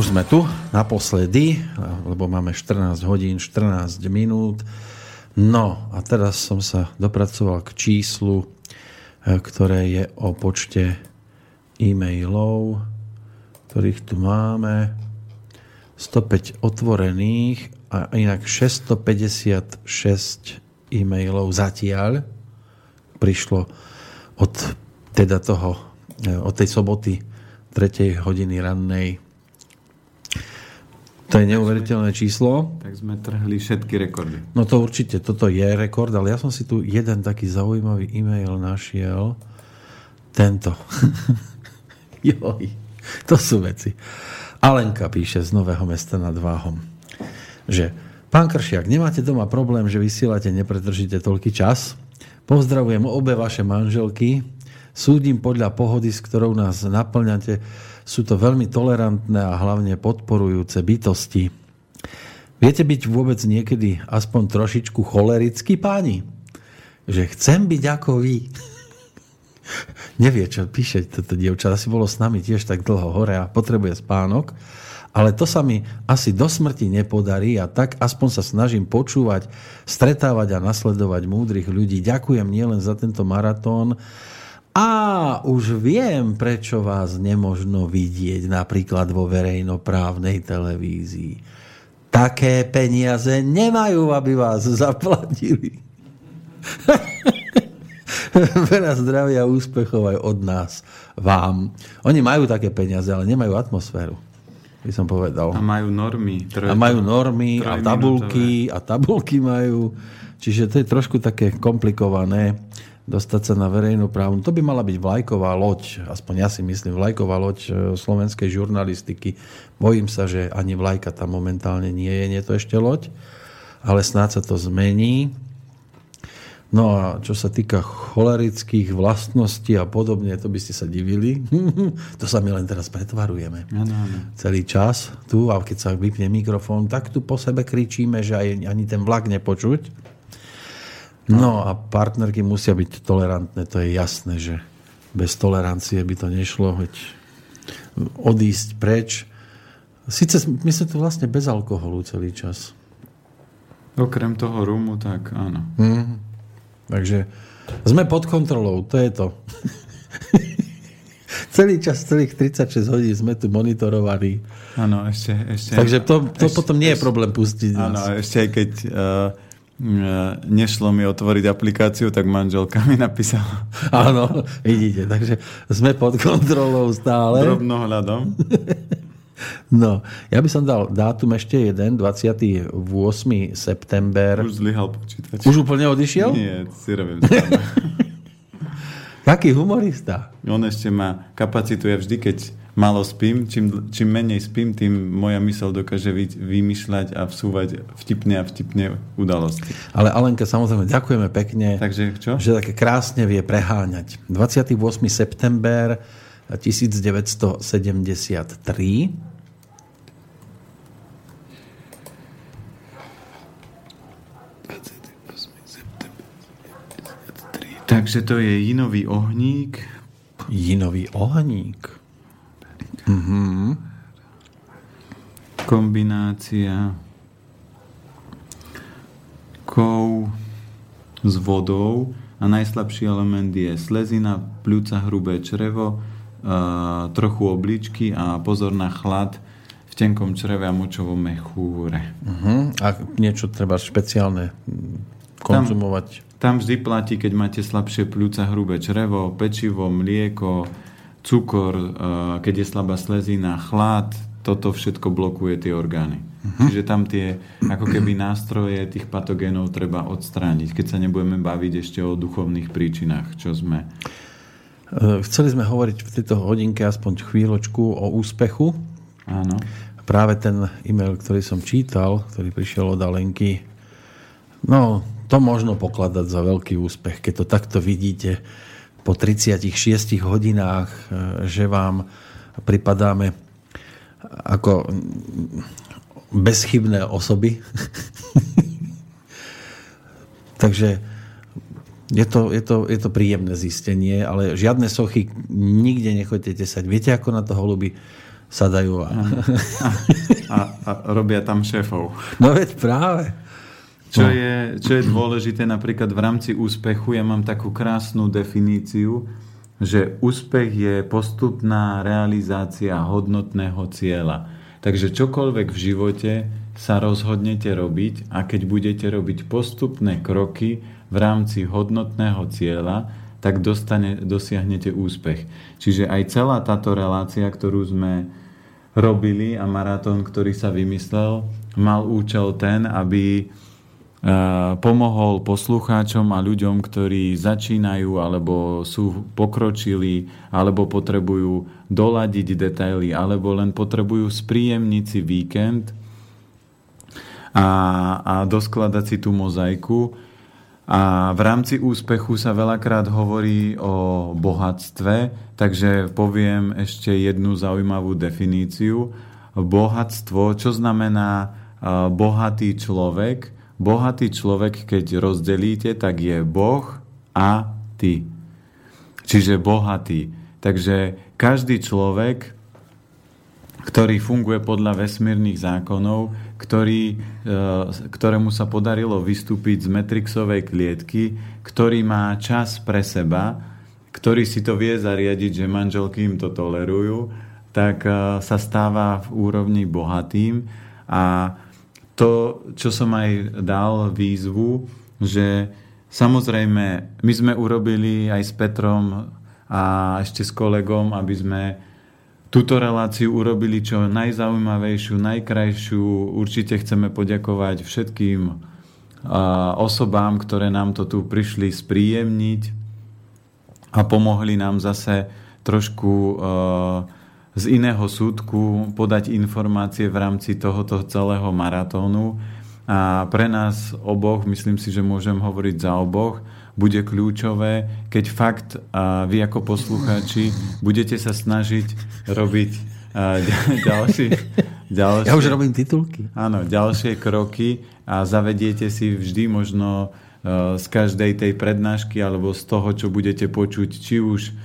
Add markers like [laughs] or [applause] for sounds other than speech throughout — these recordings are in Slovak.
Už sme tu naposledy, lebo máme 14 hodín, 14 minút. No a teraz som sa dopracoval k číslu, e, ktoré je o počte e-mailov, ktorých tu máme. 105 otvorených a inak 656 e-mailov zatiaľ prišlo od teda toho, e, od tej soboty 3. hodiny rannej to je neuveriteľné číslo. Tak sme trhli všetky rekordy. No to určite, toto je rekord, ale ja som si tu jeden taký zaujímavý e-mail našiel. Tento. [laughs] Joj, to sú veci. Alenka píše z Nového mesta nad Váhom, že pán Kršiak, nemáte doma problém, že vysielate nepretržite toľký čas? Pozdravujem obe vaše manželky. Súdim podľa pohody, s ktorou nás naplňate sú to veľmi tolerantné a hlavne podporujúce bytosti. Viete byť vôbec niekedy aspoň trošičku cholerický páni? Že chcem byť ako vy. [laughs] Nevie, čo píše toto dievča. Asi bolo s nami tiež tak dlho hore a potrebuje spánok. Ale to sa mi asi do smrti nepodarí a tak aspoň sa snažím počúvať, stretávať a nasledovať múdrych ľudí. Ďakujem nielen za tento maratón, a už viem, prečo vás nemožno vidieť napríklad vo verejnoprávnej televízii. Také peniaze nemajú, aby vás zaplatili. [laughs] Veľa zdravia a úspechov aj od nás vám. Oni majú také peniaze, ale nemajú atmosféru by som povedal. A majú normy. Troj, a majú normy a tabulky a tabulky majú. Čiže to je trošku také komplikované dostať sa na verejnú právu. To by mala byť vlajková loď, aspoň ja si myslím, vlajková loď e, slovenskej žurnalistiky. Bojím sa, že ani vlajka tam momentálne nie je, nie je to ešte loď, ale snáď sa to zmení. No a čo sa týka cholerických vlastností a podobne, to by ste sa divili. [laughs] to sa my len teraz pretvarujeme. Ano, ano. Celý čas tu a keď sa vypne mikrofón, tak tu po sebe kričíme, že aj, ani ten vlak nepočuť. No a partnerky musia byť tolerantné, to je jasné, že bez tolerancie by to nešlo, veď odísť preč. Sice my sme tu vlastne bez alkoholu celý čas. Okrem toho rumu, tak áno. Mm. Takže sme pod kontrolou, to je to. [laughs] celý čas, celých 36 hodín sme tu monitorovaní. Áno, ešte, ešte. Takže to, to ešte, potom nie je problém pustiť Áno, ešte aj keď uh, nešlo mi otvoriť aplikáciu, tak manželka mi napísala. [laughs] Áno, vidíte, takže sme pod kontrolou stále. Drobnohľadom. [laughs] No, ja by som dal dátum ešte jeden, 28. september. Už zlyhal počítač. Už úplne odišiel? Nie, si robím [laughs] Taký humorista. On ešte kapacitu, ja vždy, keď málo spím, čím, čím menej spím, tým moja mysel dokáže vy, vymýšľať a vsúvať vtipne a vtipne udalosti. Ale Alenka, samozrejme, ďakujeme pekne, Takže čo? že také krásne vie preháňať. 28. september 1973 Takže to je jinový ohník. Jinový ohník. Mm-hmm. Kombinácia kov s vodou a najslabší element je slezina, pľúca, hrubé črevo, trochu obličky a pozor na chlad v tenkom čreve a močovom mechúre. Uh-huh. A niečo treba špeciálne konzumovať? Tam, tam vždy platí, keď máte slabšie pľúca, hrubé črevo, pečivo, mlieko, cukor, eh, keď je slabá slezina, chlad, toto všetko blokuje tie orgány. Uh-huh. Čiže tam tie ako keby nástroje tých patogénov treba odstrániť, keď sa nebudeme baviť ešte o duchovných príčinách, čo sme. Eh, chceli sme hovoriť v tejto hodinke aspoň chvíľočku o úspechu. Áno. Práve ten e-mail, ktorý som čítal, ktorý prišiel od Alenky, no to možno pokladať za veľký úspech, keď to takto vidíte po 36 hodinách, e, že vám pripadáme ako bezchybné osoby. [laughs] Takže je to, je, to, je to príjemné zistenie, ale žiadne sochy nikde nechoďte tesať. Viete, ako na to holuby sadajú. A... A, a, a robia tam šéfov. No veď práve. Čo je, čo je dôležité napríklad v rámci úspechu, ja mám takú krásnu definíciu, že úspech je postupná realizácia hodnotného cieľa. Takže čokoľvek v živote sa rozhodnete robiť a keď budete robiť postupné kroky v rámci hodnotného cieľa, tak dostane, dosiahnete úspech. Čiže aj celá táto relácia, ktorú sme robili a maratón, ktorý sa vymyslel, mal účel ten, aby pomohol poslucháčom a ľuďom, ktorí začínajú alebo sú pokročili alebo potrebujú doladiť detaily alebo len potrebujú spríjemniť si víkend a, a doskladať si tú mozaiku. A v rámci úspechu sa veľakrát hovorí o bohatstve, takže poviem ešte jednu zaujímavú definíciu. Bohatstvo, čo znamená bohatý človek, Bohatý človek, keď rozdelíte, tak je Boh a ty. Čiže bohatý. Takže každý človek, ktorý funguje podľa vesmírnych zákonov, ktorý, e, ktorému sa podarilo vystúpiť z Matrixovej klietky, ktorý má čas pre seba, ktorý si to vie zariadiť, že manželky im to tolerujú, tak e, sa stáva v úrovni bohatým a to, čo som aj dal výzvu, že samozrejme my sme urobili aj s Petrom a ešte s kolegom, aby sme túto reláciu urobili čo najzaujímavejšiu, najkrajšiu. Určite chceme poďakovať všetkým osobám, ktoré nám to tu prišli spríjemniť a pomohli nám zase trošku uh, z iného súdku podať informácie v rámci tohoto celého maratónu. A pre nás oboch, myslím si, že môžem hovoriť za oboch, bude kľúčové, keď fakt a vy ako poslucháči budete sa snažiť robiť [laughs] ďalší, ďalšie, ja už robím titulky. Áno, ďalšie kroky a zavediete si vždy možno z každej tej prednášky alebo z toho, čo budete počuť, či už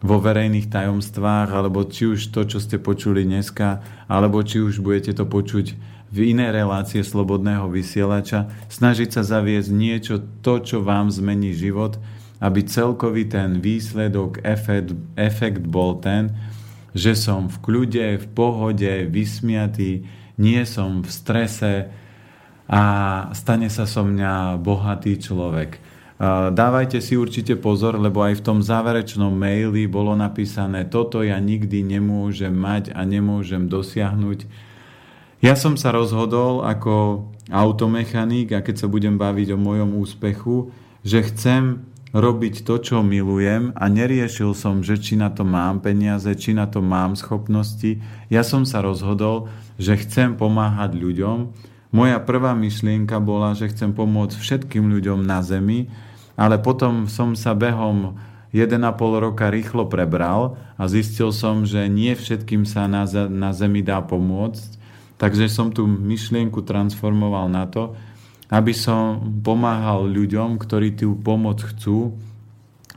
vo verejných tajomstvách, alebo či už to, čo ste počuli dneska, alebo či už budete to počuť v iné relácie slobodného vysielača, snažiť sa zaviesť niečo, to, čo vám zmení život, aby celkový ten výsledok, efekt, efekt bol ten, že som v kľude, v pohode, vysmiatý, nie som v strese a stane sa so mňa bohatý človek. Dávajte si určite pozor, lebo aj v tom záverečnom maili bolo napísané, toto ja nikdy nemôžem mať a nemôžem dosiahnuť. Ja som sa rozhodol ako automechanik a keď sa budem baviť o mojom úspechu, že chcem robiť to, čo milujem a neriešil som, že či na to mám peniaze, či na to mám schopnosti. Ja som sa rozhodol, že chcem pomáhať ľuďom. Moja prvá myšlienka bola, že chcem pomôcť všetkým ľuďom na Zemi, ale potom som sa behom 1,5 roka rýchlo prebral a zistil som, že nie všetkým sa na, na Zemi dá pomôcť, takže som tú myšlienku transformoval na to, aby som pomáhal ľuďom, ktorí tú pomoc chcú,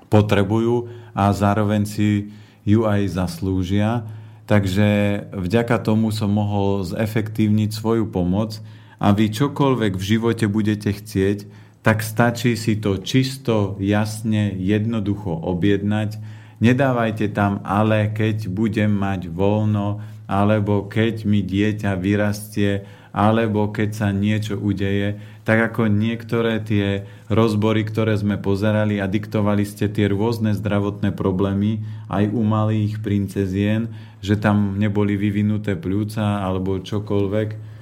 potrebujú a zároveň si ju aj zaslúžia. Takže vďaka tomu som mohol zefektívniť svoju pomoc a vy čokoľvek v živote budete chcieť, tak stačí si to čisto, jasne, jednoducho objednať. Nedávajte tam ale, keď budem mať voľno, alebo keď mi dieťa vyrastie, alebo keď sa niečo udeje, tak ako niektoré tie rozbory, ktoré sme pozerali a diktovali ste tie rôzne zdravotné problémy aj u malých princezien, že tam neboli vyvinuté pľúca alebo čokoľvek,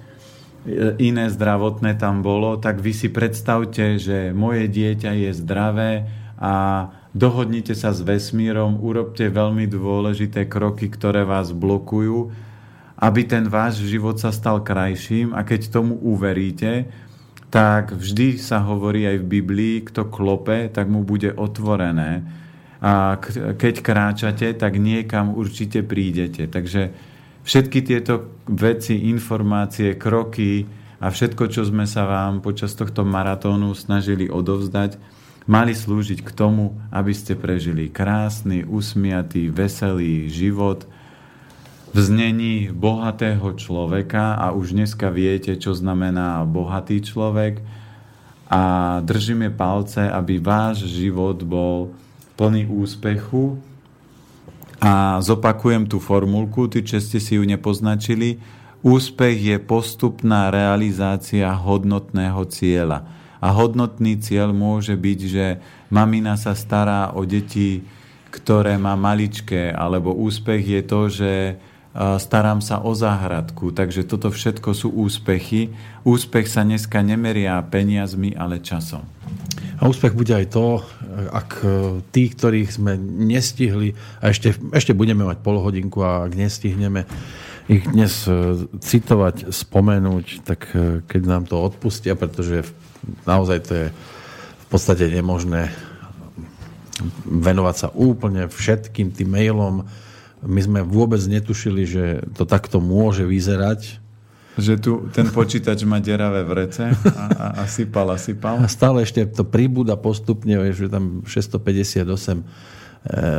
iné zdravotné tam bolo, tak vy si predstavte, že moje dieťa je zdravé a dohodnite sa s vesmírom, urobte veľmi dôležité kroky, ktoré vás blokujú, aby ten váš život sa stal krajším a keď tomu uveríte, tak vždy sa hovorí aj v Biblii, kto klope, tak mu bude otvorené. A keď kráčate, tak niekam určite prídete. Takže Všetky tieto veci, informácie, kroky a všetko, čo sme sa vám počas tohto maratónu snažili odovzdať, mali slúžiť k tomu, aby ste prežili krásny, usmiatý, veselý život v znení bohatého človeka. A už dneska viete, čo znamená bohatý človek. A držíme palce, aby váš život bol plný úspechu a zopakujem tú formulku, tí, čo ste si ju nepoznačili. Úspech je postupná realizácia hodnotného cieľa. A hodnotný cieľ môže byť, že mamina sa stará o deti, ktoré má maličké, alebo úspech je to, že starám sa o záhradku, takže toto všetko sú úspechy. Úspech sa dneska nemeria peniazmi, ale časom. A úspech bude aj to, ak e, tí, ktorých sme nestihli, a ešte, ešte budeme mať pol hodinku a ak nestihneme ich dnes e, citovať, spomenúť, tak e, keď nám to odpustia, pretože naozaj to je v podstate nemožné venovať sa úplne všetkým tým mailom, my sme vôbec netušili, že to takto môže vyzerať. Že tu ten počítač má deravé vrece a, a, a sypal a sypal. A stále ešte to pribúda postupne, že tam 658 e,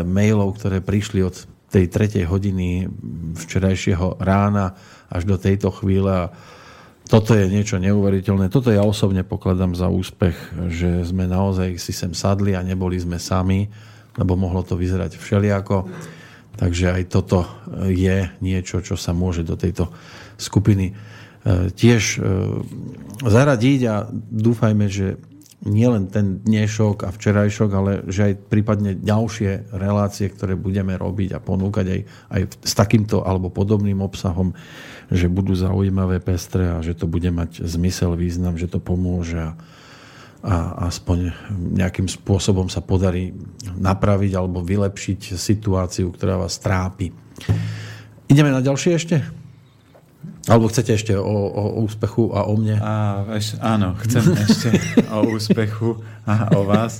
mailov, ktoré prišli od tej tretej hodiny včerajšieho rána až do tejto chvíle. A toto je niečo neuveriteľné. Toto ja osobne pokladám za úspech, že sme naozaj si sem sadli a neboli sme sami, lebo mohlo to vyzerať všelijako. Takže aj toto je niečo, čo sa môže do tejto skupiny e, tiež e, zaradiť a dúfajme, že nielen ten dnešok a včerajšok, ale že aj prípadne ďalšie relácie, ktoré budeme robiť a ponúkať aj, aj s takýmto alebo podobným obsahom, že budú zaujímavé, pestré a že to bude mať zmysel, význam, že to pomôže a, a aspoň nejakým spôsobom sa podarí napraviť alebo vylepšiť situáciu, ktorá vás trápi. Ideme na ďalšie ešte? Alebo chcete ešte o, o, o úspechu a o mne? A, eš, áno, chcem [laughs] ešte o úspechu a o vás.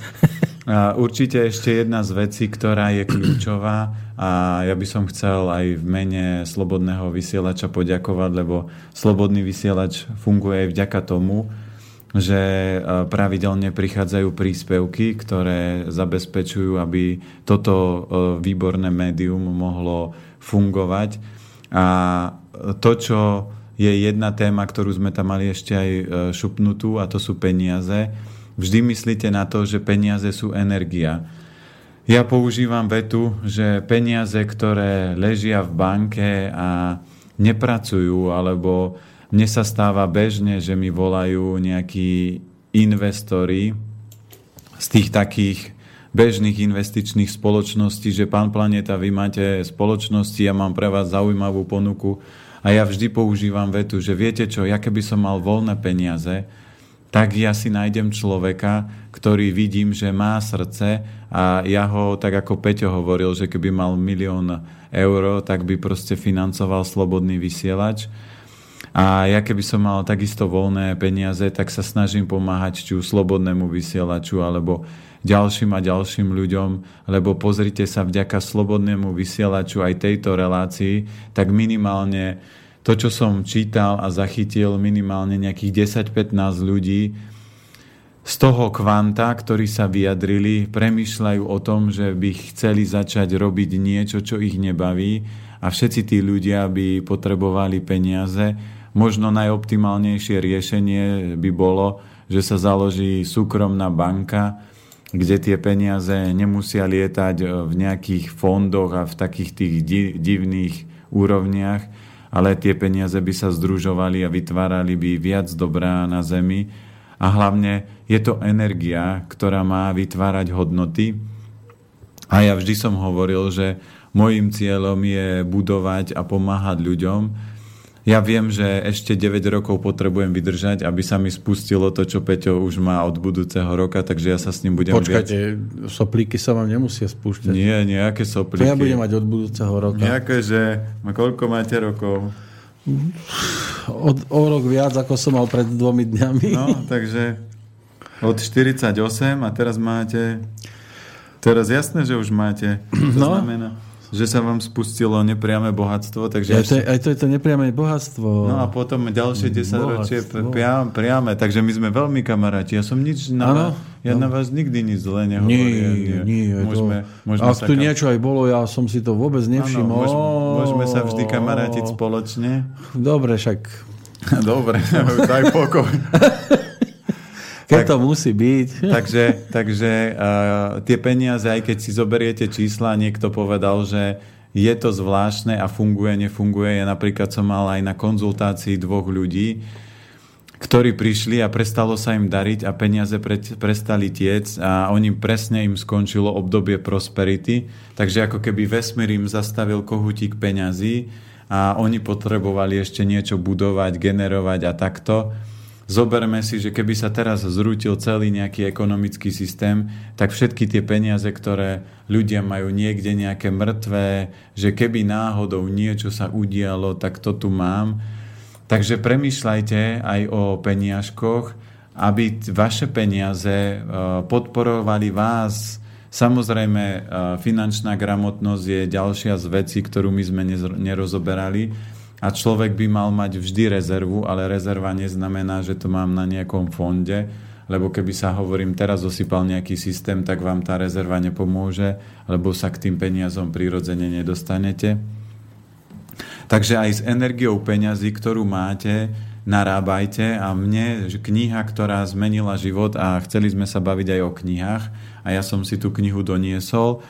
A určite ešte jedna z vecí, ktorá je kľúčová a ja by som chcel aj v mene Slobodného vysielača poďakovať, lebo Slobodný vysielač funguje aj vďaka tomu, že e, pravidelne prichádzajú príspevky, ktoré zabezpečujú, aby toto e, výborné médium mohlo fungovať. A to, čo je jedna téma, ktorú sme tam mali ešte aj e, šupnutú, a to sú peniaze. Vždy myslíte na to, že peniaze sú energia. Ja používam vetu, že peniaze, ktoré ležia v banke a nepracujú, alebo mne sa stáva bežne, že mi volajú nejakí investori z tých takých bežných investičných spoločností, že pán Planeta, vy máte spoločnosti, ja mám pre vás zaujímavú ponuku a ja vždy používam vetu, že viete čo, ja keby som mal voľné peniaze, tak ja si nájdem človeka, ktorý vidím, že má srdce a ja ho, tak ako Peťo hovoril, že keby mal milión eur, tak by proste financoval slobodný vysielač a ja keby som mal takisto voľné peniaze, tak sa snažím pomáhať či slobodnému vysielaču alebo ďalším a ďalším ľuďom, lebo pozrite sa, vďaka slobodnému vysielaču aj tejto relácii, tak minimálne to, čo som čítal a zachytil, minimálne nejakých 10-15 ľudí z toho kvanta, ktorí sa vyjadrili, premyšľajú o tom, že by chceli začať robiť niečo, čo ich nebaví a všetci tí ľudia by potrebovali peniaze Možno najoptimálnejšie riešenie by bolo, že sa založí súkromná banka, kde tie peniaze nemusia lietať v nejakých fondoch a v takých tých divných úrovniach, ale tie peniaze by sa združovali a vytvárali by viac dobrá na zemi. A hlavne je to energia, ktorá má vytvárať hodnoty. A ja vždy som hovoril, že môjim cieľom je budovať a pomáhať ľuďom, ja viem, že ešte 9 rokov potrebujem vydržať, aby sa mi spustilo to, čo Peťo už má od budúceho roka, takže ja sa s ním budem Počkajte, viac... soplíky sa vám nemusia spúšťať. Nie, nejaké soplíky. To ja budem mať od budúceho roka. Nejaké, že... Koľko máte rokov? Od, o rok viac, ako som mal pred dvomi dňami. No, takže od 48 a teraz máte... Teraz jasné, že už máte. To no. znamená že sa vám spustilo nepriame bohatstvo. Takže aj, to, aj to je to nepriame bohatstvo. No a potom ďalšie 10 ročie priam, priame. Takže my sme veľmi kamaráti. Ja som nič na, Ja no. na vás nikdy nič zle nehovorím. Nie, nie. Môžeme, to... môžeme Ak tu kam... niečo aj bolo, ja som si to vôbec nevšimol. Ano, môžeme, môžeme sa vždy kamarátiť spoločne. Dobre, však... [laughs] Dobre, [laughs] daj pokoj. [laughs] Keď tak, to musí byť. [laughs] Takže, takže uh, tie peniaze, aj keď si zoberiete čísla, niekto povedal, že je to zvláštne a funguje, nefunguje. Ja napríklad som mal aj na konzultácii dvoch ľudí, ktorí prišli a prestalo sa im dariť a peniaze pre, prestali tiec a oni presne im skončilo obdobie prosperity, takže ako keby vesmír im zastavil kohutík peňazí a oni potrebovali ešte niečo budovať, generovať a takto. Zoberme si, že keby sa teraz zrútil celý nejaký ekonomický systém, tak všetky tie peniaze, ktoré ľudia majú niekde nejaké mŕtvé, že keby náhodou niečo sa udialo, tak to tu mám, Takže premýšľajte aj o peniažkoch, aby vaše peniaze e, podporovali vás. Samozrejme, e, finančná gramotnosť je ďalšia z vecí, ktorú my sme nerozoberali. A človek by mal mať vždy rezervu, ale rezerva neznamená, že to mám na nejakom fonde, lebo keby sa hovorím, teraz osypal nejaký systém, tak vám tá rezerva nepomôže, lebo sa k tým peniazom prirodzene nedostanete. Takže aj s energiou peňazí, ktorú máte, narábajte a mne kniha, ktorá zmenila život a chceli sme sa baviť aj o knihách a ja som si tú knihu doniesol,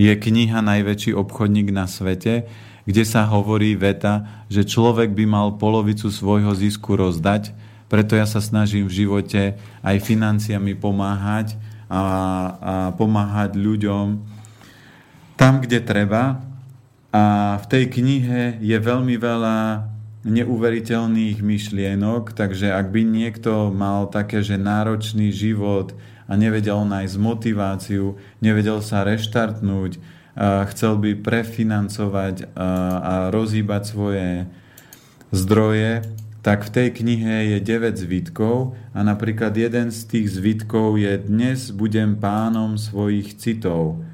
je kniha Najväčší obchodník na svete, kde sa hovorí veta, že človek by mal polovicu svojho zisku rozdať, preto ja sa snažím v živote aj financiami pomáhať a, a pomáhať ľuďom tam, kde treba, a v tej knihe je veľmi veľa neuveriteľných myšlienok, takže ak by niekto mal také, že náročný život a nevedel nájsť motiváciu, nevedel sa reštartnúť, chcel by prefinancovať a, rozhýbať svoje zdroje, tak v tej knihe je 9 zvitkov a napríklad jeden z tých zvitkov je Dnes budem pánom svojich citov.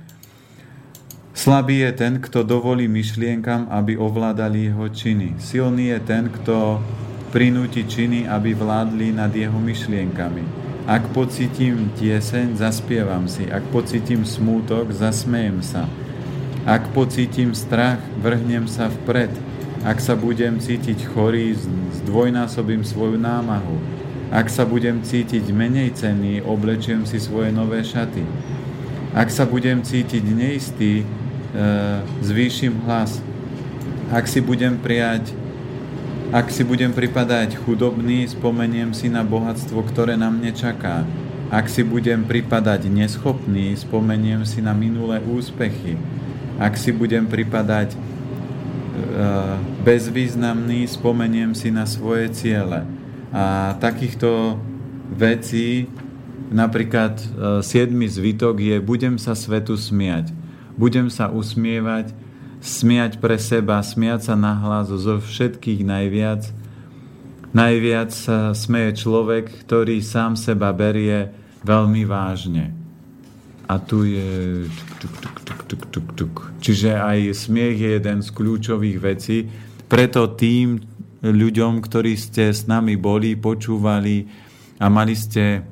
Slabý je ten, kto dovolí myšlienkam, aby ovládali jeho činy. Silný je ten, kto prinúti činy, aby vládli nad jeho myšlienkami. Ak pocítim tieseň, zaspievam si. Ak pocítim smútok, zasmejem sa. Ak pocítim strach, vrhnem sa vpred. Ak sa budem cítiť chorý, zdvojnásobím svoju námahu. Ak sa budem cítiť menej cenný, oblečiem si svoje nové šaty. Ak sa budem cítiť neistý, E, zvýšim hlas. Ak si budem prijať, ak si budem pripadať chudobný, spomeniem si na bohatstvo, ktoré na mne čaká. Ak si budem pripadať neschopný, spomeniem si na minulé úspechy. Ak si budem pripadať e, bezvýznamný, spomeniem si na svoje ciele. A takýchto vecí, napríklad e, siedmy zvitok je budem sa svetu smiať budem sa usmievať, smiať pre seba, smiať sa nahlas zo všetkých najviac. Najviac sa smeje človek, ktorý sám seba berie veľmi vážne. A tu je... Tuk, tuk, tuk, tuk, tuk. Čiže aj smiech je jeden z kľúčových vecí. Preto tým ľuďom, ktorí ste s nami boli, počúvali a mali ste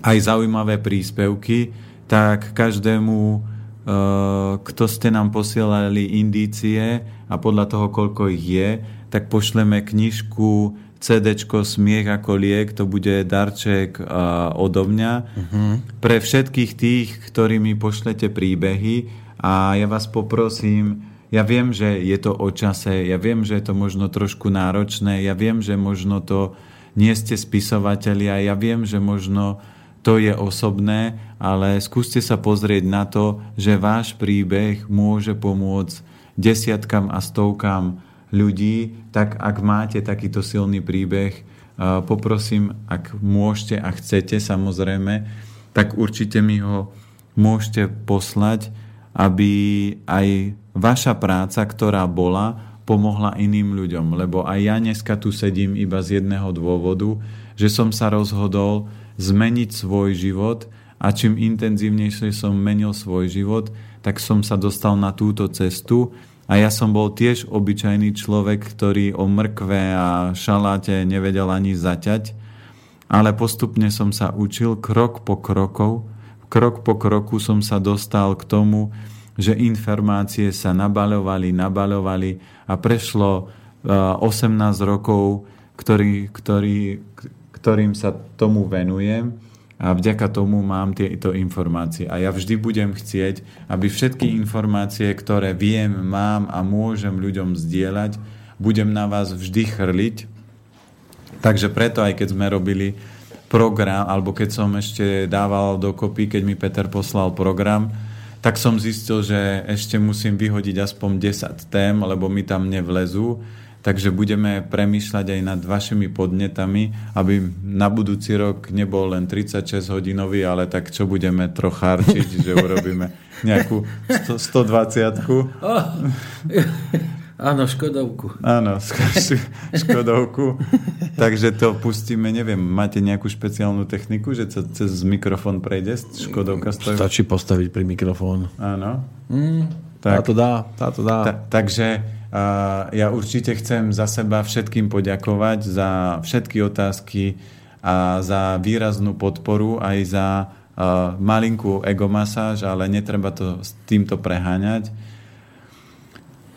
aj zaujímavé príspevky, tak každému Eh, kto ste nám posielali indície a podľa toho, koľko ich je, tak pošleme knižku CD Smiech ako liek, to bude darček uh, odo mňa. Uh-huh. Pre všetkých tých, ktorí mi pošlete príbehy a ja vás poprosím, ja viem, že je to o čase, ja viem, že je to možno trošku náročné, ja viem, že možno to nie ste spisovatelia, ja viem, že možno to je osobné, ale skúste sa pozrieť na to, že váš príbeh môže pomôcť desiatkam a stovkám ľudí, tak ak máte takýto silný príbeh, poprosím, ak môžete a chcete samozrejme, tak určite mi ho môžete poslať, aby aj vaša práca, ktorá bola, pomohla iným ľuďom. Lebo aj ja dneska tu sedím iba z jedného dôvodu, že som sa rozhodol, zmeniť svoj život a čím intenzívnejšie som menil svoj život, tak som sa dostal na túto cestu a ja som bol tiež obyčajný človek, ktorý o mrkve a šaláte nevedel ani zaťať, ale postupne som sa učil krok po krokov, krok po kroku som sa dostal k tomu, že informácie sa nabaľovali, nabaľovali a prešlo 18 rokov, ktorý, ktorý, ktorým sa tomu venujem a vďaka tomu mám tieto informácie. A ja vždy budem chcieť, aby všetky informácie, ktoré viem, mám a môžem ľuďom zdieľať, budem na vás vždy chrliť. Takže preto aj keď sme robili program, alebo keď som ešte dával dokopy, keď mi Peter poslal program, tak som zistil, že ešte musím vyhodiť aspoň 10 tém, lebo mi tam nevlezú. Takže budeme premýšľať aj nad vašimi podnetami, aby na budúci rok nebol len 36 hodinový, ale tak čo budeme trochárčiť, že [laughs] urobíme nejakú 100, 120 oh. [laughs] Áno, Škodovku. Áno, Škodovku. Takže to pustíme, neviem, máte nejakú špeciálnu techniku, že cez mikrofón prejde Škodovka stojí? Stačí postaviť pri mikrofón. Áno. Mm, tak, táto dá, táto dá. Ta, takže ja určite chcem za seba všetkým poďakovať za všetky otázky a za výraznú podporu aj za uh, malinkú egomasáž, ale netreba to s týmto preháňať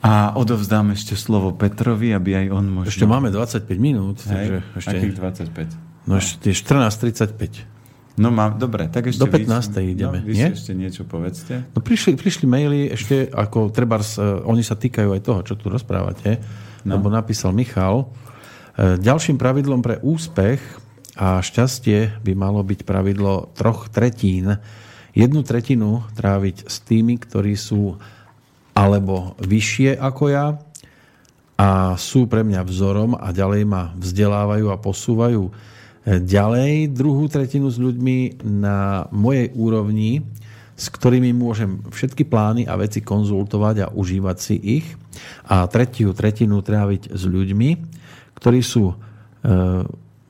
a odovzdám ešte slovo Petrovi, aby aj on možno... Ešte máme 25 minút. Hej, takže ešte... Akých 25? No ešte 14.35. No mám, dobre, tak ešte... Do 15. Vy, ideme, no, vy nie? ešte niečo povedzte. No prišli, prišli maily ešte, ako treba, uh, oni sa týkajú aj toho, čo tu rozprávate, no. lebo napísal Michal, uh, ďalším pravidlom pre úspech a šťastie by malo byť pravidlo troch tretín. Jednu tretinu tráviť s tými, ktorí sú alebo vyššie ako ja a sú pre mňa vzorom a ďalej ma vzdelávajú a posúvajú ďalej druhú tretinu s ľuďmi na mojej úrovni, s ktorými môžem všetky plány a veci konzultovať a užívať si ich. A tretiu tretinu tráviť s ľuďmi, ktorí sú e,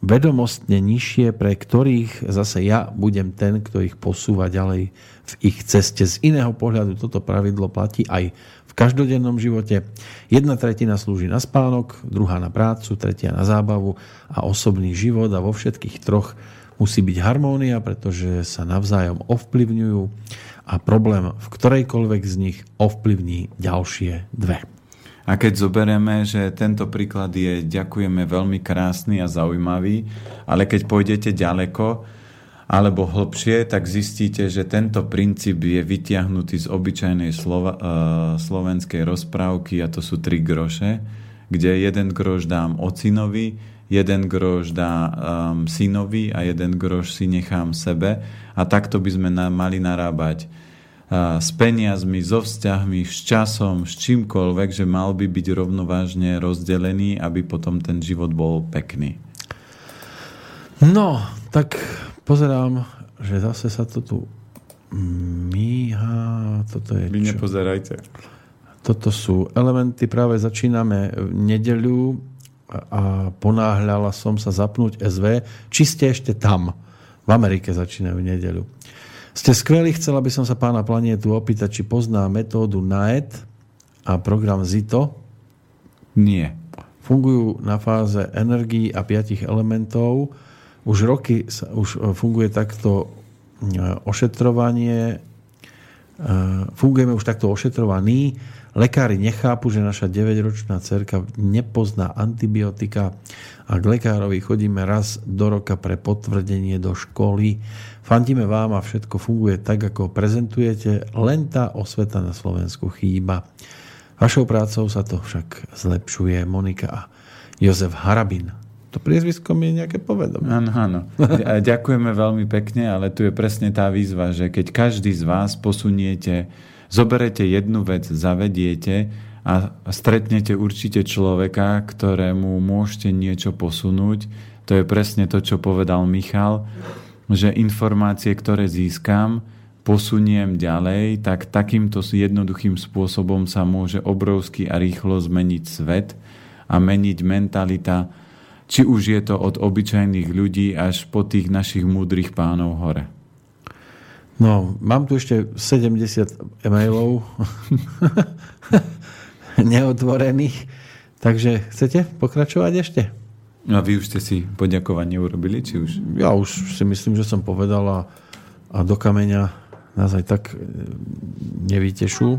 vedomostne nižšie, pre ktorých zase ja budem ten, kto ich posúva ďalej v ich ceste. Z iného pohľadu toto pravidlo platí aj v každodennom živote. Jedna tretina slúži na spánok, druhá na prácu, tretia na zábavu a osobný život a vo všetkých troch musí byť harmónia, pretože sa navzájom ovplyvňujú a problém v ktorejkoľvek z nich ovplyvní ďalšie dve. A keď zoberieme, že tento príklad je, ďakujeme, veľmi krásny a zaujímavý, ale keď pôjdete ďaleko alebo hlbšie, tak zistíte, že tento princíp je vytiahnutý z obyčajnej slova, uh, slovenskej rozprávky a to sú tri groše, kde jeden groš dám ocinovi, jeden groš dá um, synovi a jeden groš si nechám sebe a takto by sme na, mali narábať s peniazmi, so vzťahmi, s časom, s čímkoľvek, že mal by byť rovnovážne rozdelený, aby potom ten život bol pekný. No, tak pozerám, že zase sa to tu míha. Toto je Vy čo? nepozerajte. Toto sú elementy, práve začíname v nedeľu a ponáhľala som sa zapnúť SV. Či ste ešte tam? V Amerike začínajú v nedeľu. Ste skvelí, chcela by som sa pána Planietu opýtať, či pozná metódu NAET a program ZITO? Nie. Fungujú na fáze energií a piatich elementov. Už roky sa, už e, funguje takto e, ošetrovanie. E, fungujeme už takto ošetrovaní. Lekári nechápu, že naša 9-ročná cerka nepozná antibiotika a k lekárovi chodíme raz do roka pre potvrdenie do školy. Fandíme vám a všetko funguje tak, ako prezentujete, len tá osveta na Slovensku chýba. Vašou prácou sa to však zlepšuje Monika a Jozef Harabin. To priezvisko mi je nejaké povedomie. Áno, áno. Ďakujeme veľmi pekne, ale tu je presne tá výzva, že keď každý z vás posuniete, zoberete jednu vec, zavediete a stretnete určite človeka, ktorému môžete niečo posunúť. To je presne to, čo povedal Michal že informácie, ktoré získam, posuniem ďalej, tak takýmto jednoduchým spôsobom sa môže obrovsky a rýchlo zmeniť svet a meniť mentalita, či už je to od obyčajných ľudí až po tých našich múdrych pánov hore. No, mám tu ešte 70 e-mailov [laughs] neotvorených, takže chcete pokračovať ešte? A vy už ste si poďakovanie urobili, či už? Ja už si myslím, že som povedal a, a do kameňa nás aj tak e, nevytešú.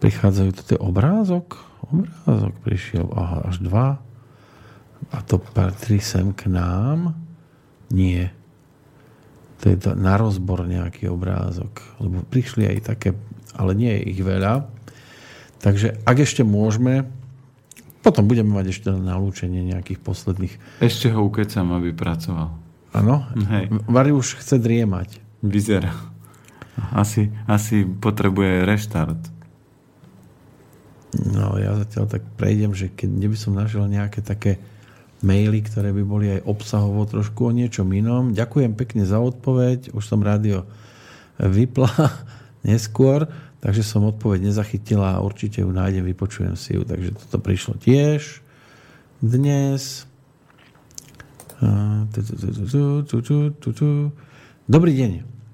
Prichádzajú, je obrázok? Obrázok prišiel, aha, až dva. A to patrí sem k nám? Nie. To je to na rozbor nejaký obrázok. Lebo prišli aj také, ale nie je ich veľa. Takže ak ešte môžeme, potom budeme mať ešte nalúčenie nejakých posledných. Ešte ho ukecam, aby pracoval. Áno? Vary už chce driemať. Vyzerá. Asi, asi potrebuje reštart. No, ja zatiaľ tak prejdem, že keď by som našiel nejaké také maily, ktoré by boli aj obsahovo trošku o niečom inom. Ďakujem pekne za odpoveď. Už som rádio vypla [laughs] neskôr. Takže som odpoveď nezachytila a určite ju nájdem, vypočujem si ju. Takže toto prišlo tiež dnes. Dobrý deň.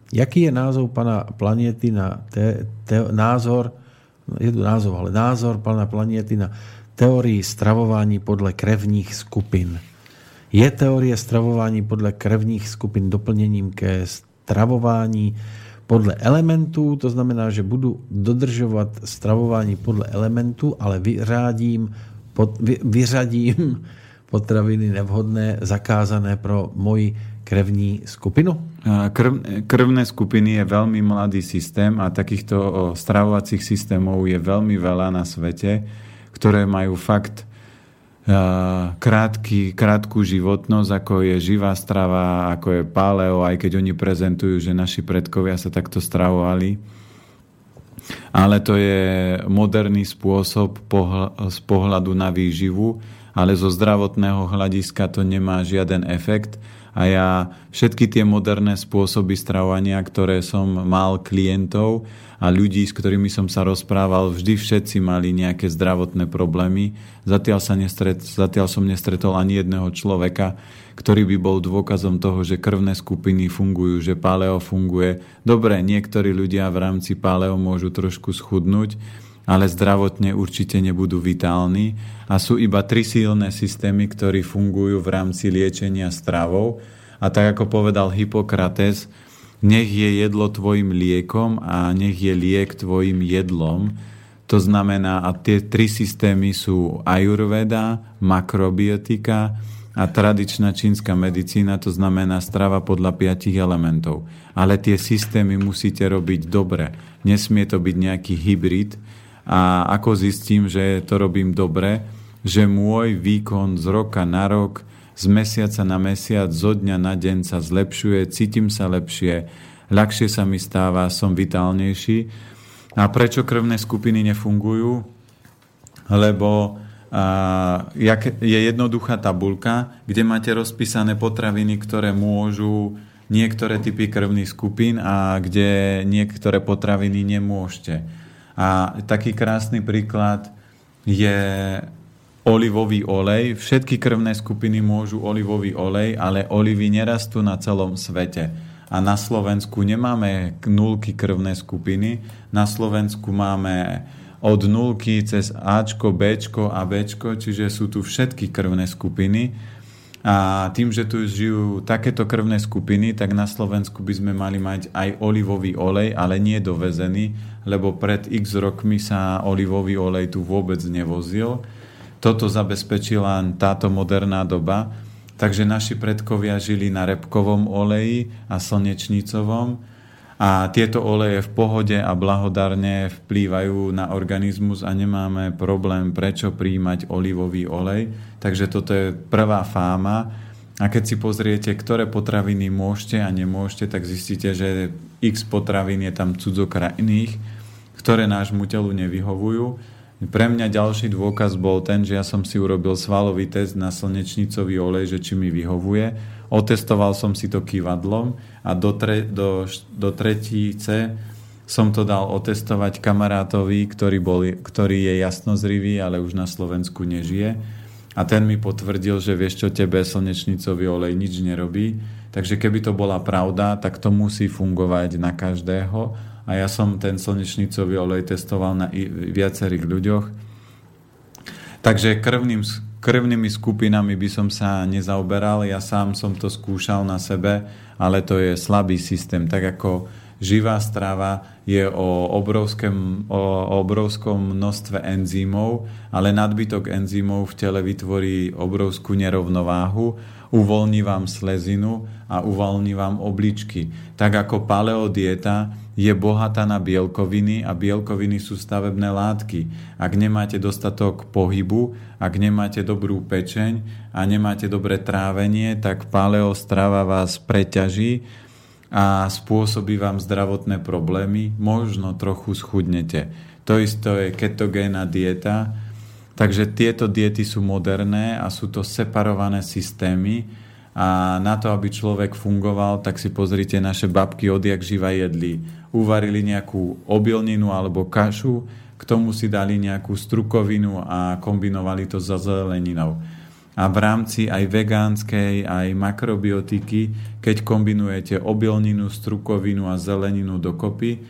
Jaký je názov pana planety na te, te, názor, je tu názov, ale názor pana planety na teórii stravování podle krevních skupin? Je teórie stravování podle krevních skupin doplněním ke stravování podle elementů, to znamená, že budu dodržovat stravování podle elementů, ale vyřádím, pod, vy, vyřadím [laughs] potraviny nevhodné, zakázané pro moji krevní skupinu? Krv, krvné skupiny je veľmi mladý systém a takýchto stravovacích systémov je veľmi veľa na svete, ktoré majú fakt krátky, krátku životnosť, ako je živá strava, ako je paleo, aj keď oni prezentujú, že naši predkovia sa takto stravovali. Ale to je moderný spôsob z pohľadu na výživu, ale zo zdravotného hľadiska to nemá žiaden efekt. A ja všetky tie moderné spôsoby stravovania, ktoré som mal klientov, a ľudí, s ktorými som sa rozprával, vždy všetci mali nejaké zdravotné problémy. Zatiaľ, sa nestret, zatiaľ som nestretol ani jedného človeka, ktorý by bol dôkazom toho, že krvné skupiny fungujú, že paleo funguje. Dobre, niektorí ľudia v rámci paleo môžu trošku schudnúť, ale zdravotne určite nebudú vitálni a sú iba tri silné systémy, ktorí fungujú v rámci liečenia stravou. A tak ako povedal Hippokrates, nech je jedlo tvojim liekom a nech je liek tvojim jedlom. To znamená, a tie tri systémy sú ajurveda, makrobiotika a tradičná čínska medicína, to znamená strava podľa piatich elementov. Ale tie systémy musíte robiť dobre. Nesmie to byť nejaký hybrid. A ako zistím, že to robím dobre, že môj výkon z roka na rok z mesiaca na mesiac, zo dňa na deň sa zlepšuje, cítim sa lepšie, ľahšie sa mi stáva, som vitálnejší. A prečo krvné skupiny nefungujú? Lebo a, je jednoduchá tabulka, kde máte rozpísané potraviny, ktoré môžu niektoré typy krvných skupín a kde niektoré potraviny nemôžete. A taký krásny príklad je olivový olej. Všetky krvné skupiny môžu olivový olej, ale olivy nerastú na celom svete. A na Slovensku nemáme nulky krvné skupiny. Na Slovensku máme od nulky cez Ačko, Bčko a Bčko, čiže sú tu všetky krvné skupiny. A tým, že tu žijú takéto krvné skupiny, tak na Slovensku by sme mali mať aj olivový olej, ale nie dovezený, lebo pred x rokmi sa olivový olej tu vôbec nevozil toto zabezpečila táto moderná doba. Takže naši predkovia žili na repkovom oleji a slnečnicovom a tieto oleje v pohode a blahodarne vplývajú na organizmus a nemáme problém, prečo príjmať olivový olej. Takže toto je prvá fáma. A keď si pozriete, ktoré potraviny môžete a nemôžete, tak zistíte, že x potravín je tam cudzokrajných, ktoré nášmu telu nevyhovujú pre mňa ďalší dôkaz bol ten, že ja som si urobil svalový test na slnečnicový olej, že či mi vyhovuje. Otestoval som si to kývadlom a do, tre, do, do tretíce som to dal otestovať kamarátovi, ktorý, bol, ktorý je jasnozrivý, ale už na Slovensku nežije. A ten mi potvrdil, že vieš čo, tebe slnečnicový olej nič nerobí. Takže keby to bola pravda, tak to musí fungovať na každého a ja som ten slnečnicový olej testoval na viacerých ľuďoch. Takže krvným krvnými skupinami by som sa nezaoberal, ja sám som to skúšal na sebe, ale to je slabý systém, tak ako živá strava je o obrovskom, o obrovskom množstve enzymov, ale nadbytok enzymov v tele vytvorí obrovskú nerovnováhu, uvoľní vám slezinu a uvoľní vám obličky. Tak ako paleodieta je bohatá na bielkoviny a bielkoviny sú stavebné látky. Ak nemáte dostatok pohybu, ak nemáte dobrú pečeň a nemáte dobré trávenie, tak paleostrava vás preťaží a spôsobí vám zdravotné problémy, možno trochu schudnete. To isté je ketogénna dieta, takže tieto diety sú moderné a sú to separované systémy, a na to, aby človek fungoval, tak si pozrite, naše babky odjak živa jedli. Uvarili nejakú obilninu alebo kašu, k tomu si dali nejakú strukovinu a kombinovali to so zeleninou. A v rámci aj vegánskej, aj makrobiotiky, keď kombinujete obilninu, strukovinu a zeleninu dokopy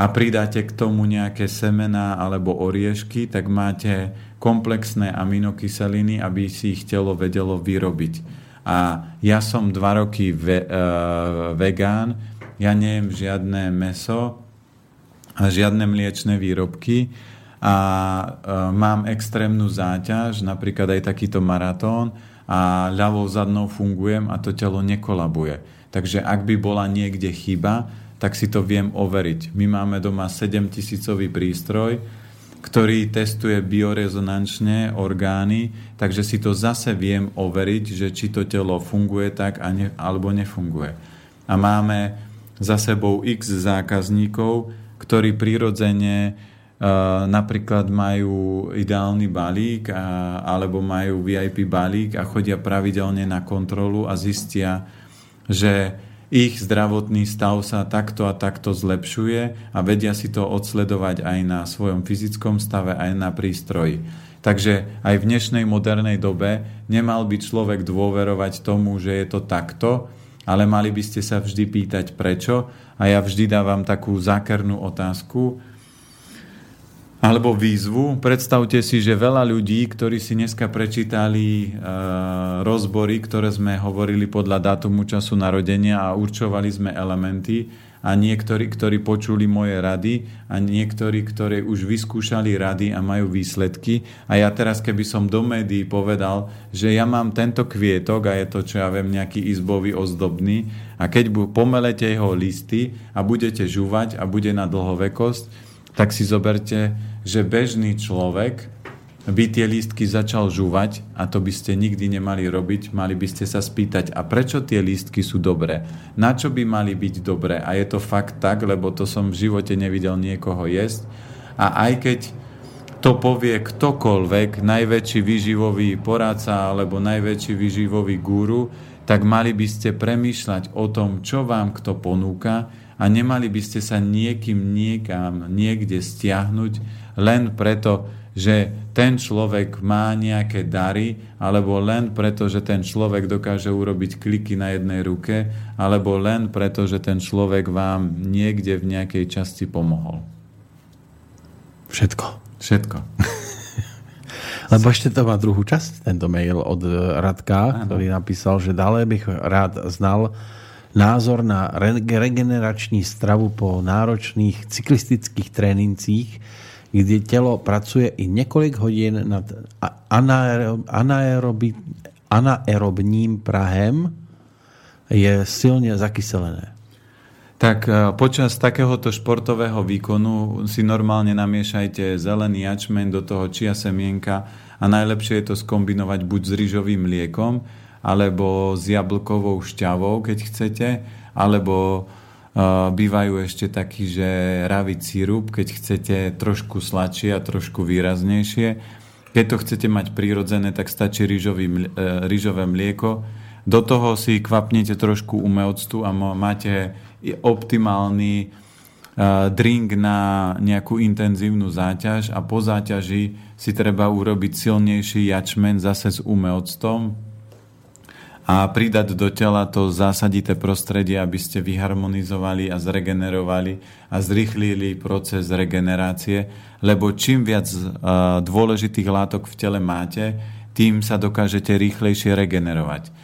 a pridáte k tomu nejaké semená alebo oriešky, tak máte komplexné aminokyseliny, aby si ich telo vedelo vyrobiť. A ja som dva roky ve, uh, vegán, ja nejem žiadne meso a žiadne mliečne výrobky a uh, mám extrémnu záťaž, napríklad aj takýto maratón a ľavou zadnou fungujem a to telo nekolabuje. Takže ak by bola niekde chyba, tak si to viem overiť. My máme doma 7000 prístroj, ktorý testuje biorezonančne orgány, takže si to zase viem overiť, že či to telo funguje tak a ne, alebo nefunguje. A máme za sebou x zákazníkov, ktorí prirodzene uh, napríklad majú ideálny balík a, alebo majú VIP balík a chodia pravidelne na kontrolu a zistia, že ich zdravotný stav sa takto a takto zlepšuje a vedia si to odsledovať aj na svojom fyzickom stave, aj na prístroji. Takže aj v dnešnej modernej dobe nemal by človek dôverovať tomu, že je to takto, ale mali by ste sa vždy pýtať prečo. A ja vždy dávam takú zákernú otázku, alebo výzvu. Predstavte si, že veľa ľudí, ktorí si dneska prečítali e, rozbory, ktoré sme hovorili podľa dátumu času narodenia a určovali sme elementy a niektorí, ktorí počuli moje rady a niektorí, ktorí už vyskúšali rady a majú výsledky. A ja teraz, keby som do médií povedal, že ja mám tento kvietok a je to, čo ja viem, nejaký izbový ozdobný a keď pomelete jeho listy a budete žúvať a bude na dlhovekosť, tak si zoberte, že bežný človek by tie lístky začal žúvať a to by ste nikdy nemali robiť, mali by ste sa spýtať, a prečo tie lístky sú dobré? Na čo by mali byť dobré? A je to fakt tak, lebo to som v živote nevidel niekoho jesť. A aj keď to povie ktokoľvek, najväčší výživový poradca alebo najväčší výživový guru, tak mali by ste premýšľať o tom, čo vám kto ponúka a nemali by ste sa niekým niekam niekde stiahnuť len preto, že ten človek má nejaké dary, alebo len preto, že ten človek dokáže urobiť kliky na jednej ruke, alebo len preto, že ten človek vám niekde v nejakej časti pomohol. Všetko. Všetko. [laughs] Lebo ešte to má druhú časť, tento mail od Radka, ano. ktorý napísal, že dále bych rád znal názor na regenerační stravu po náročných cyklistických trénincích, kde telo pracuje i několik hodin nad anaerobním prahem, je silne zakyselené. Tak e, počas takéhoto športového výkonu si normálne namiešajte zelený jačmen do toho čia semienka a najlepšie je to skombinovať buď s rýžovým mliekom, alebo s jablkovou šťavou, keď chcete, alebo bývajú ešte taký, že ravi sírup, keď chcete trošku sladšie a trošku výraznejšie. Keď to chcete mať prírodzené, tak stačí rýžový, uh, rýžové mlieko. Do toho si kvapnete trošku umeoctu a máte optimálny uh, drink na nejakú intenzívnu záťaž a po záťaži si treba urobiť silnejší jačmen zase s umeoctom, a pridať do tela to zásadité prostredie, aby ste vyharmonizovali a zregenerovali a zrychlili proces regenerácie, lebo čím viac dôležitých látok v tele máte, tým sa dokážete rýchlejšie regenerovať.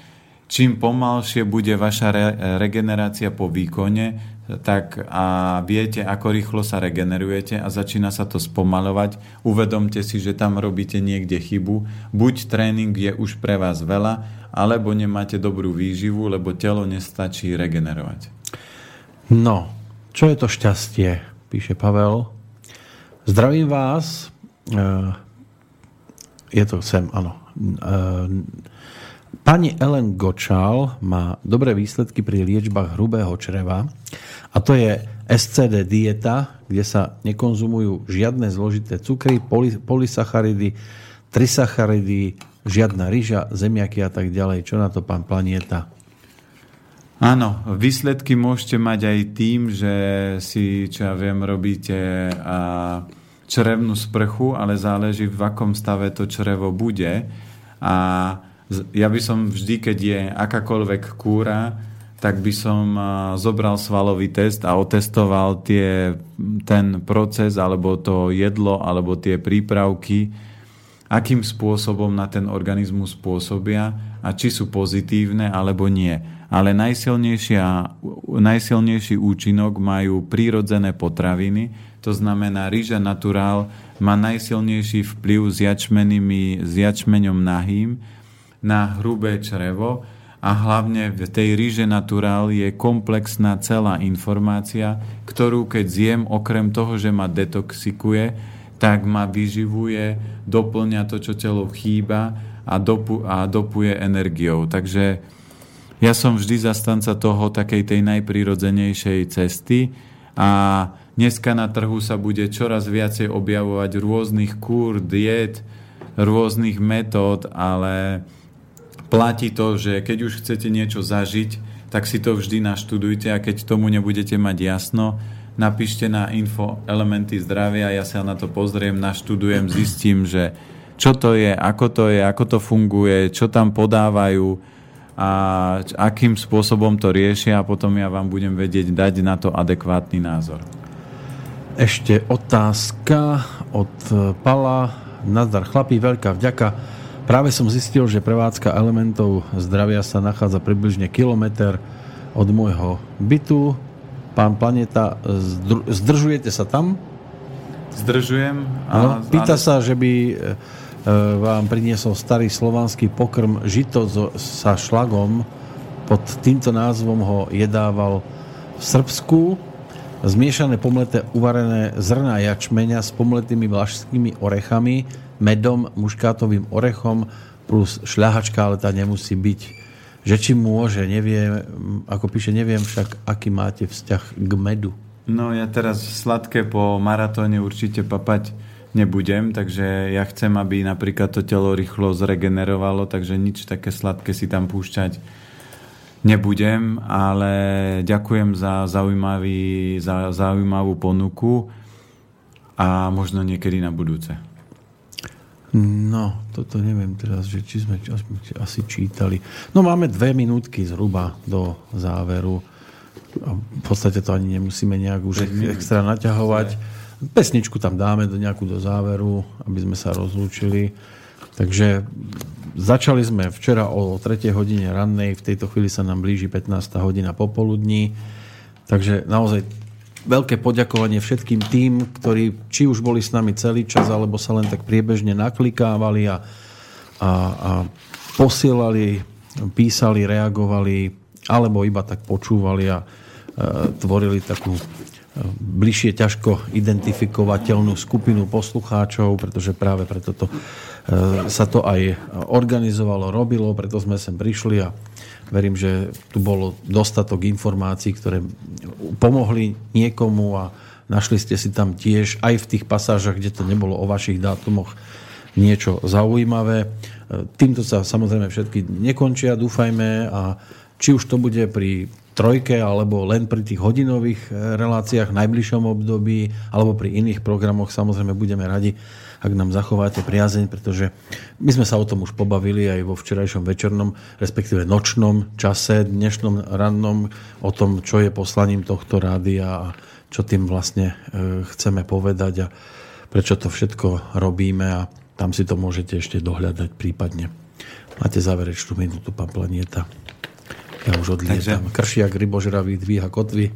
Čím pomalšie bude vaša re- regenerácia po výkone, tak a viete, ako rýchlo sa regenerujete a začína sa to spomalovať, uvedomte si, že tam robíte niekde chybu. Buď tréning je už pre vás veľa, alebo nemáte dobrú výživu, lebo telo nestačí regenerovať. No, čo je to šťastie, píše Pavel. Zdravím vás. E, je to sem, áno. E, pani Ellen Gočal má dobré výsledky pri liečbách hrubého čreva a to je SCD dieta, kde sa nekonzumujú žiadne zložité cukry, polysacharidy, trisacharidy, žiadna ryža, zemiaky a tak ďalej. Čo na to pán Planieta? Áno, výsledky môžete mať aj tým, že si, čo ja viem, robíte a črevnú sprchu, ale záleží v akom stave to črevo bude. A ja by som vždy, keď je akákoľvek kúra, tak by som zobral svalový test a otestoval tie, ten proces alebo to jedlo alebo tie prípravky, akým spôsobom na ten organizmus pôsobia a či sú pozitívne alebo nie. Ale najsilnejší účinok majú prírodzené potraviny, to znamená rýža naturál má najsilnejší vplyv s, s jačmeňom nahým na hrubé črevo, a hlavne v tej ríže naturál je komplexná celá informácia, ktorú keď zjem, okrem toho, že ma detoxikuje, tak ma vyživuje, doplňa to, čo telo chýba a, dopu, a dopuje energiou. Takže ja som vždy zastanca toho takej tej najprirodzenejšej cesty a dneska na trhu sa bude čoraz viacej objavovať rôznych kúr, diet, rôznych metód, ale platí to, že keď už chcete niečo zažiť, tak si to vždy naštudujte a keď tomu nebudete mať jasno, napíšte na info elementy zdravia, ja sa na to pozriem, naštudujem, zistím, že čo to je, ako to je, ako to funguje, čo tam podávajú a akým spôsobom to riešia a potom ja vám budem vedieť dať na to adekvátny názor. Ešte otázka od Pala. Nazdar chlapí, veľká vďaka Práve som zistil, že prevádzka elementov zdravia sa nachádza približne kilometr od môjho bytu. Pán Planeta, zdržujete sa tam? Zdržujem. A, pýta sa, že by e, e, vám priniesol starý slovanský pokrm žito sa šlagom. Pod týmto názvom ho jedával v Srbsku. Zmiešané pomleté uvarené zrná jačmeňa s pomletými vlašskými orechami medom, muškátovým orechom plus šľahačka, ale tá nemusí byť. Že či môže, neviem, ako píše, neviem však, aký máte vzťah k medu. No ja teraz sladké po maratóne určite papať nebudem, takže ja chcem, aby napríklad to telo rýchlo zregenerovalo, takže nič také sladké si tam púšťať nebudem, ale ďakujem za, zaujímavý, za zaujímavú ponuku a možno niekedy na budúce. No, toto neviem teraz, že či sme asi čítali. No máme dve minútky zhruba do záveru. A v podstate to ani nemusíme nejak už extra naťahovať. Pesničku tam dáme do nejakú do záveru, aby sme sa rozlúčili. Takže začali sme včera o 3. hodine rannej, v tejto chvíli sa nám blíži 15. hodina popoludní. Takže naozaj veľké poďakovanie všetkým tým, ktorí či už boli s nami celý čas, alebo sa len tak priebežne naklikávali a, a, a posielali, písali, reagovali, alebo iba tak počúvali a e, tvorili takú e, bližšie ťažko identifikovateľnú skupinu poslucháčov, pretože práve preto to, e, sa to aj organizovalo, robilo, preto sme sem prišli a verím, že tu bolo dostatok informácií, ktoré pomohli niekomu a našli ste si tam tiež aj v tých pasážach, kde to nebolo o vašich dátumoch niečo zaujímavé. Týmto sa samozrejme všetky nekončia, dúfajme a či už to bude pri trojke alebo len pri tých hodinových reláciách v najbližšom období alebo pri iných programoch samozrejme budeme radi, ak nám zachováte priazeň, pretože my sme sa o tom už pobavili aj vo včerajšom večernom, respektíve nočnom čase, dnešnom rannom, o tom, čo je poslaním tohto rádia a čo tým vlastne e, chceme povedať a prečo to všetko robíme a tam si to môžete ešte dohľadať prípadne. Máte záverečnú minútu, pán Planieta. Ja už odlietam. Takže... Kršiak, rybožravý, dvíha kotvy.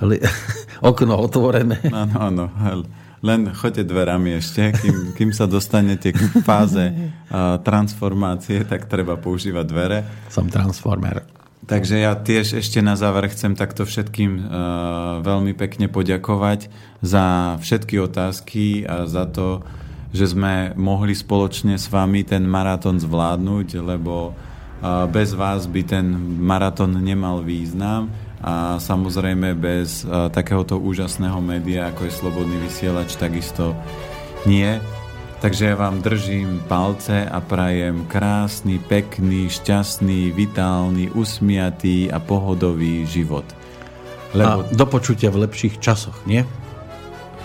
[laughs] Okno otvorené. Áno, áno. Len choďte dverami ešte, kým, kým sa dostanete k fáze [laughs] uh, transformácie, tak treba používať dvere. Som transformer. Takže ja tiež ešte na záver chcem takto všetkým uh, veľmi pekne poďakovať za všetky otázky a za to, že sme mohli spoločne s vami ten maratón zvládnuť, lebo uh, bez vás by ten maratón nemal význam a samozrejme bez uh, takéhoto úžasného média, ako je Slobodný vysielač, takisto nie. Takže ja vám držím palce a prajem krásny, pekný, šťastný, vitálny, usmiatý a pohodový život. Lebo... A do počutia v lepších časoch, nie?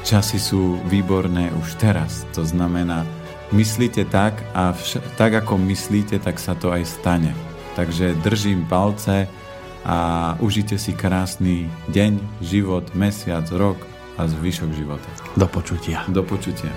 Časy sú výborné už teraz. To znamená, myslíte tak a vš- tak ako myslíte, tak sa to aj stane. Takže držím palce, a užite si krásny deň, život, mesiac, rok a zvyšok života. Do počutia. Do počutia.